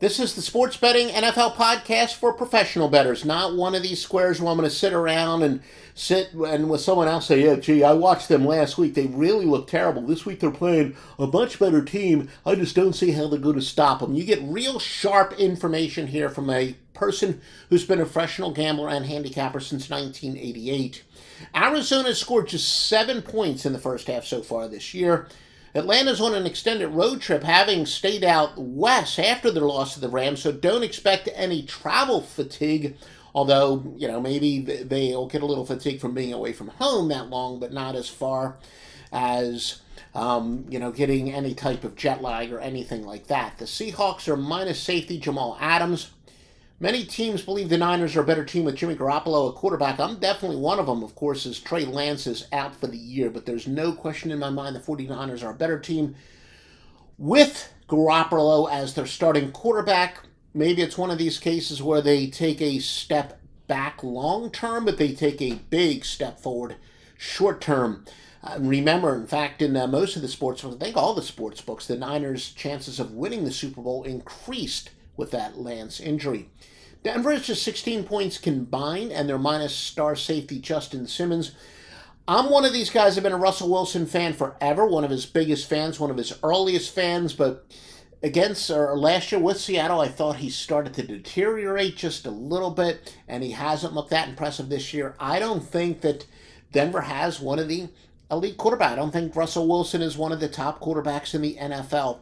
This is the Sports Betting NFL podcast for professional bettors, not one of these squares where I'm going to sit around and sit and with someone else say, yeah, gee, I watched them last week. They really look terrible. This week they're playing a much better team. I just don't see how they're going to stop them. You get real sharp information here from a person who's been a professional gambler and handicapper since 1988. Arizona scored just seven points in the first half so far this year. Atlanta's on an extended road trip, having stayed out west after their loss to the Rams, so don't expect any travel fatigue. Although, you know, maybe they'll get a little fatigue from being away from home that long, but not as far as, um, you know, getting any type of jet lag or anything like that. The Seahawks are minus safety Jamal Adams. Many teams believe the Niners are a better team with Jimmy Garoppolo a quarterback. I'm definitely one of them, of course, as Trey Lance is out for the year, but there's no question in my mind the 49ers are a better team with Garoppolo as their starting quarterback. Maybe it's one of these cases where they take a step back long term, but they take a big step forward short term. Uh, remember, in fact, in uh, most of the sports books, I think all the sports books, the Niners' chances of winning the Super Bowl increased with that Lance injury. Denver is just 16 points combined, and they're minus star safety Justin Simmons. I'm one of these guys. I've been a Russell Wilson fan forever, one of his biggest fans, one of his earliest fans. But against or last year with Seattle, I thought he started to deteriorate just a little bit, and he hasn't looked that impressive this year. I don't think that Denver has one of the elite quarterbacks. I don't think Russell Wilson is one of the top quarterbacks in the NFL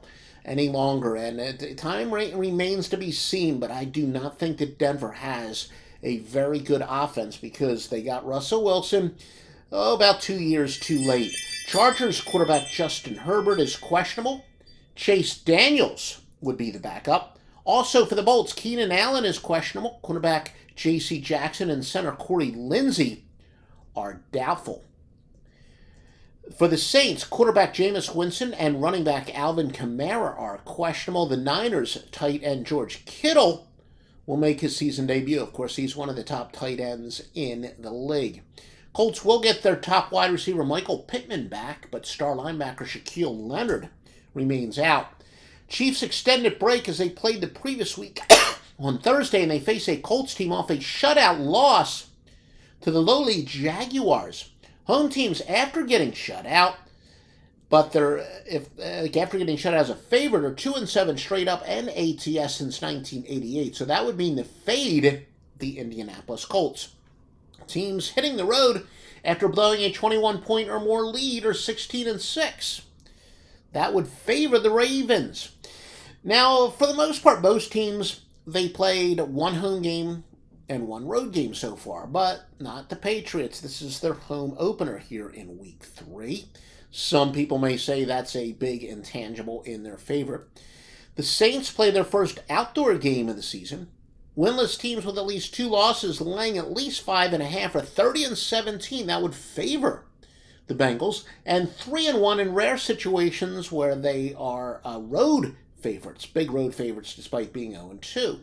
any longer. And uh, time remains to be seen, but I do not think that Denver has a very good offense because they got Russell Wilson oh, about two years too late. Chargers quarterback Justin Herbert is questionable. Chase Daniels would be the backup. Also for the Bolts, Keenan Allen is questionable. Quarterback J.C. Jackson and center Corey Linsley are doubtful. For the Saints, quarterback Jameis Winston and running back Alvin Kamara are questionable. The Niners tight end George Kittle will make his season debut. Of course, he's one of the top tight ends in the league. Colts will get their top wide receiver Michael Pittman back, but star linebacker Shaquille Leonard remains out. Chiefs extended break as they played the previous week on Thursday, and they face a Colts team off a shutout loss to the lowly Jaguars. Home teams, after getting shut out, but they're if uh, after getting shut out as a favorite, are two and seven straight up and ATS since 1988. So that would mean the fade the Indianapolis Colts. Teams hitting the road after blowing a 21 point or more lead are 16 and six. That would favor the Ravens. Now, for the most part, most teams they played one home game and one road game so far, but not the Patriots. This is their home opener here in week three. Some people may say that's a big intangible in their favor. The Saints play their first outdoor game of the season. Winless teams with at least two losses laying at least five and a half or 30 and 17. That would favor the Bengals. And three and one in rare situations where they are uh, road favorites, big road favorites, despite being 0 and 2.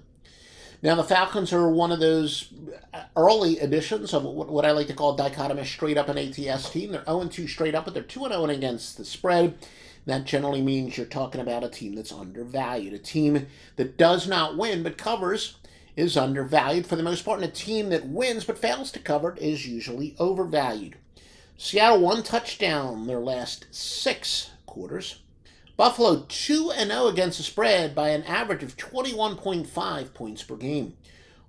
Now, the Falcons are one of those uh, early editions of what I like to call dichotomous straight up and ATS team. They're 0 2 straight up, but they're 2 0 against the spread. That generally means you're talking about a team that's undervalued. A team that does not win but covers is undervalued for the most part, and a team that wins but fails to cover is usually overvalued. Seattle one touchdown their last six quarters. Buffalo 2 0 against the spread by an average of 21.5 points per game.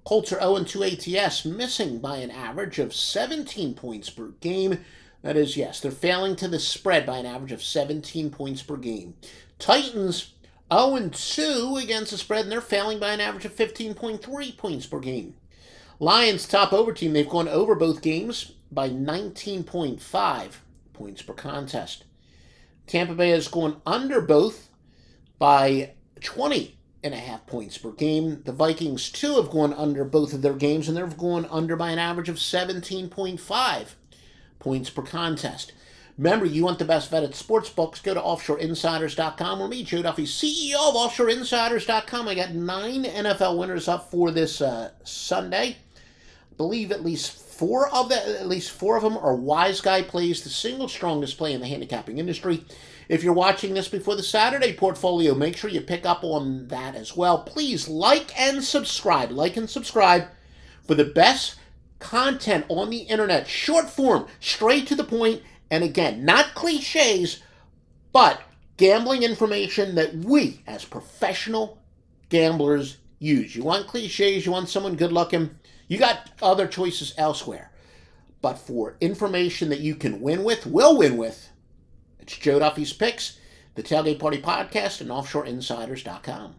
Colts are 0 2 ATS, missing by an average of 17 points per game. That is, yes, they're failing to the spread by an average of 17 points per game. Titans 0 2 against the spread, and they're failing by an average of 15.3 points per game. Lions top over team, they've gone over both games by 19.5 points per contest. Tampa Bay has gone under both by 20 and a half points per game. The Vikings, too, have gone under both of their games, and they've gone under by an average of 17.5 points per contest. Remember, you want the best vetted sports books, go to offshoreinsiders.com or me, Joe Duffy, CEO of offshoreinsiders.com. I got nine NFL winners up for this uh, Sunday. I believe at least Four of the, at least four of them are wise guy plays, the single strongest play in the handicapping industry. If you're watching this before the Saturday portfolio, make sure you pick up on that as well. Please like and subscribe. Like and subscribe for the best content on the internet, short form, straight to the point, and again, not cliches, but gambling information that we, as professional gamblers, use. You want cliches, you want someone good looking, you got other choices elsewhere. But for information that you can win with, will win with, it's Joe Duffy's Picks, the Tailgate Party Podcast, and OffshoreInsiders.com.